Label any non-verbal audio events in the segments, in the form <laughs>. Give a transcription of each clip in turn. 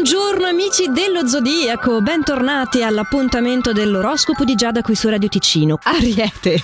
Bonjour amici dello Zodiaco, bentornati all'appuntamento dell'oroscopo di Giada qui su Radio Ticino. Ariete.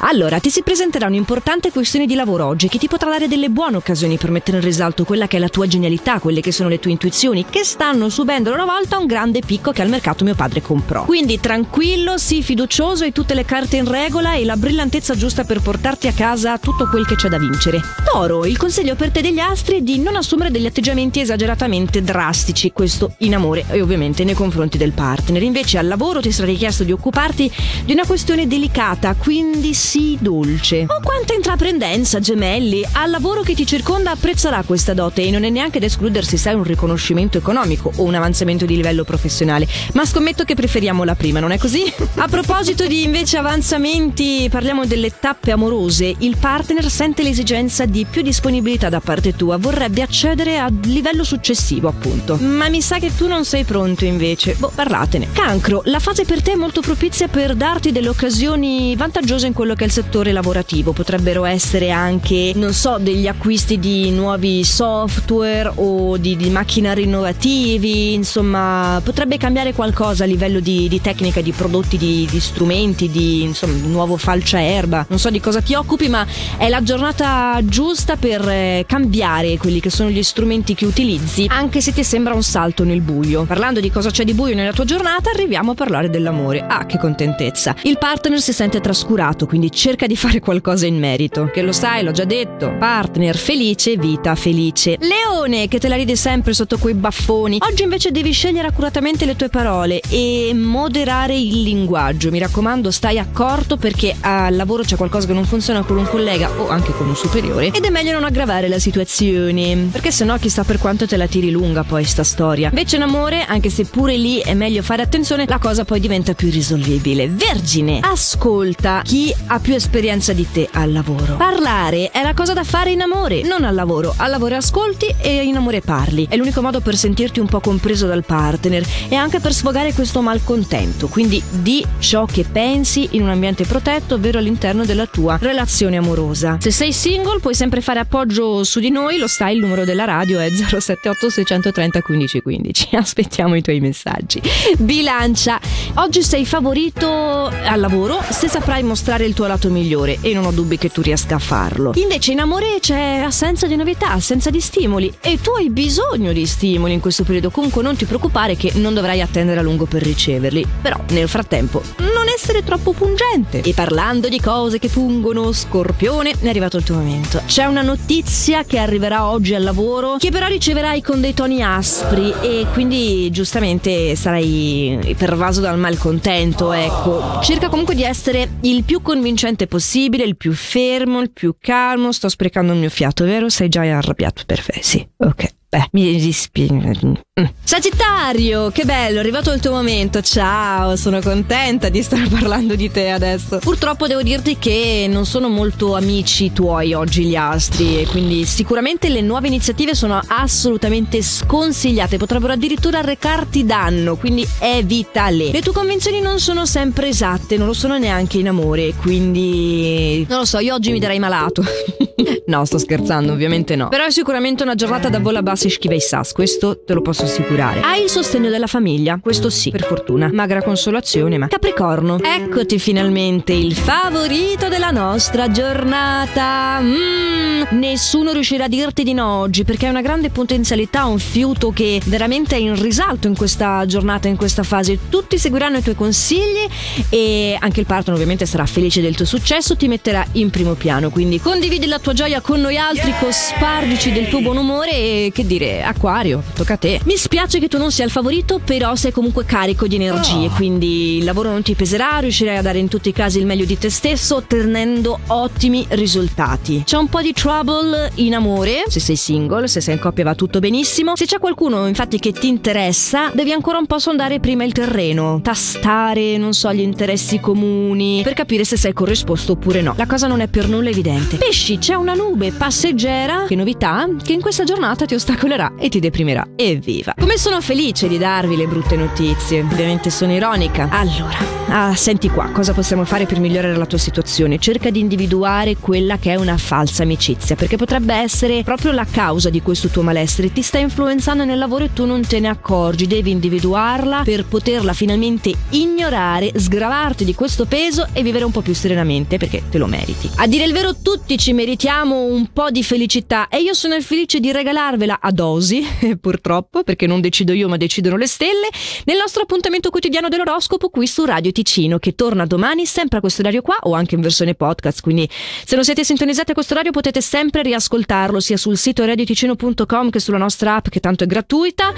Allora, ti si presenterà un'importante questione di lavoro oggi che ti potrà dare delle buone occasioni per mettere in risalto quella che è la tua genialità, quelle che sono le tue intuizioni, che stanno subendo una volta un grande picco che al mercato mio padre comprò. Quindi tranquillo, sii fiducioso, hai tutte le carte in regola e la brillantezza giusta per portarti a casa tutto quel che c'è da vincere. Toro, il consiglio per te degli astri è di non assumere degli atteggiamenti esageratamente drastici classici, questo in amore e ovviamente nei confronti del partner. Invece al lavoro ti sarà richiesto di occuparti di una questione delicata, quindi sii dolce. Oh, quanta intraprendenza, gemelli! Al lavoro che ti circonda apprezzerà questa dote e non è neanche da escludersi se hai un riconoscimento economico o un avanzamento di livello professionale. Ma scommetto che preferiamo la prima, non è così? <laughs> A proposito di invece avanzamenti, parliamo delle tappe amorose. Il partner sente l'esigenza di più disponibilità da parte tua, vorrebbe accedere al livello successivo, appunto. Ma mi sa che tu non sei pronto invece. Boh, parlatene. Cancro, la fase per te è molto propizia per darti delle occasioni vantaggiose in quello che è il settore lavorativo. Potrebbero essere anche, non so, degli acquisti di nuovi software o di, di macchinari innovativi. Insomma, potrebbe cambiare qualcosa a livello di, di tecnica, di prodotti, di, di strumenti, di insomma, nuovo falcia erba. Non so di cosa ti occupi, ma è la giornata giusta per eh, cambiare quelli che sono gli strumenti che utilizzi, anche se ti sembra un salto nel buio. Parlando di cosa c'è di buio nella tua giornata, arriviamo a parlare dell'amore. Ah, che contentezza. Il partner si sente trascurato, quindi cerca di fare qualcosa in merito. Che lo sai, l'ho già detto. Partner felice, vita felice. Leone, che te la ride sempre sotto quei baffoni. Oggi invece devi scegliere accuratamente le tue parole e moderare il linguaggio. Mi raccomando, stai accorto perché al lavoro c'è qualcosa che non funziona con un collega o anche con un superiore ed è meglio non aggravare la situazione. Perché sennò chissà per quanto te la tiri lunga poi questa storia. Invece in amore, anche se pure lì è meglio fare attenzione, la cosa poi diventa più risolvibile. Vergine, ascolta chi ha più esperienza di te al lavoro. Parlare è la cosa da fare in amore, non al lavoro. Al lavoro ascolti e in amore parli. È l'unico modo per sentirti un po' compreso dal partner e anche per sfogare questo malcontento. Quindi di ciò che pensi in un ambiente protetto, ovvero all'interno della tua relazione amorosa. Se sei single puoi sempre fare appoggio su di noi, lo sai, il numero della radio è 078 630 1515. Aspettiamo i tuoi messaggi. Bilancia, oggi sei favorito al lavoro se saprai mostrare il tuo lato migliore e non ho dubbi che tu riesca a farlo. Invece in amore c'è assenza di novità, assenza di stimoli e tu hai bisogno di stimoli in questo periodo. Comunque non ti preoccupare che non dovrai attendere a lungo per riceverli. Però nel frattempo non essere troppo pungente. E parlando di cose che pungono, Scorpione, è arrivato il tuo momento. C'è una notizia che arriverà oggi al lavoro che però riceverai con dei toni aspri e quindi giustamente sarai pervaso dal malcontento, ecco. Cerca comunque di essere il più convincente possibile, il più fermo, il più calmo. Sto sprecando il mio fiato, vero? Sei già arrabbiato? Perfetto, sì, ok. Beh, mi dispiace. Mm. Sagittario, che bello, è arrivato il tuo momento. Ciao, sono contenta di stare <laughs> parlando di te adesso. Purtroppo devo dirti che non sono molto amici tuoi oggi gli astri e quindi sicuramente le nuove iniziative sono assolutamente sconsigliate, potrebbero addirittura recarti danno, quindi evitale. Le tue convinzioni non sono sempre esatte, non lo sono neanche in amore, quindi non lo so, io oggi mi darei malato. <laughs> no, sto scherzando, ovviamente no. Però è sicuramente una giornata da vola bassa e schiva i sas, questo te lo posso assicurare. Hai il sostegno della famiglia, questo sì, per fortuna. Magra consolazione, ma Capricorno. Eccoti finalmente il favorito della nostra giornata. Mmm, nessuno riuscirà a dirti di no oggi perché hai una grande potenzialità, un fiuto che veramente è in risalto in questa giornata, in questa fase. Tutti seguiranno i tuoi consigli e anche il partner ovviamente sarà felice del tuo successo, ti metterà in primo piano. Quindi condividi la tua gioia con noi altri, cospargici del tuo buon umore e che dire, Acquario, tocca a te. Mi spiace che tu non sia il favorito, però sei comunque carico di energie, oh. quindi il lavoro non ti peserà, riuscirai a dare in tutti i casi il meglio di te stesso, ottenendo ottimi risultati. C'è un po' di trouble in amore, se sei single, se sei in coppia va tutto benissimo. Se c'è qualcuno infatti che ti interessa, devi ancora un po' sondare prima il terreno, tastare, non so, gli interessi comuni, per capire se sei corrisposto oppure no. La cosa non è per nulla evidente. Pesci, c'è una nube passeggera, che novità, che in questa giornata ti ostacolerà e ti deprimerà. Evviva! Come sono felice di darvi le brutte notizie. Ovviamente sono ironica. Allora, ah, senti qua, cosa possiamo fare per migliorare la tua situazione? Cerca di individuare quella che è una falsa amicizia, perché potrebbe essere proprio la causa di questo tuo malessere. Ti sta influenzando nel lavoro e tu non te ne accorgi. Devi individuarla per poterla finalmente ignorare, sgravarti di questo peso e vivere un po' più serenamente perché te lo meriti. A dire il vero, tutti ci meritiamo un po' di felicità e io sono felice di regalarvela a dosi, <laughs> purtroppo, perché non decido io ma decidono le stelle, nel nostro appuntamento quotidiano dell'oroscopo qui su Radio Ticino, che torna domani sempre a questo orario qua o anche in versione podcast, quindi se non siete sintonizzati a questo orario potete sempre riascoltarlo sia sul sito radioticino.com che sulla nostra app che tanto è gratuita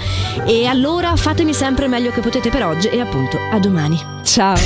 e allora fatemi sempre meglio che potete per oggi e appunto a domani. Ciao!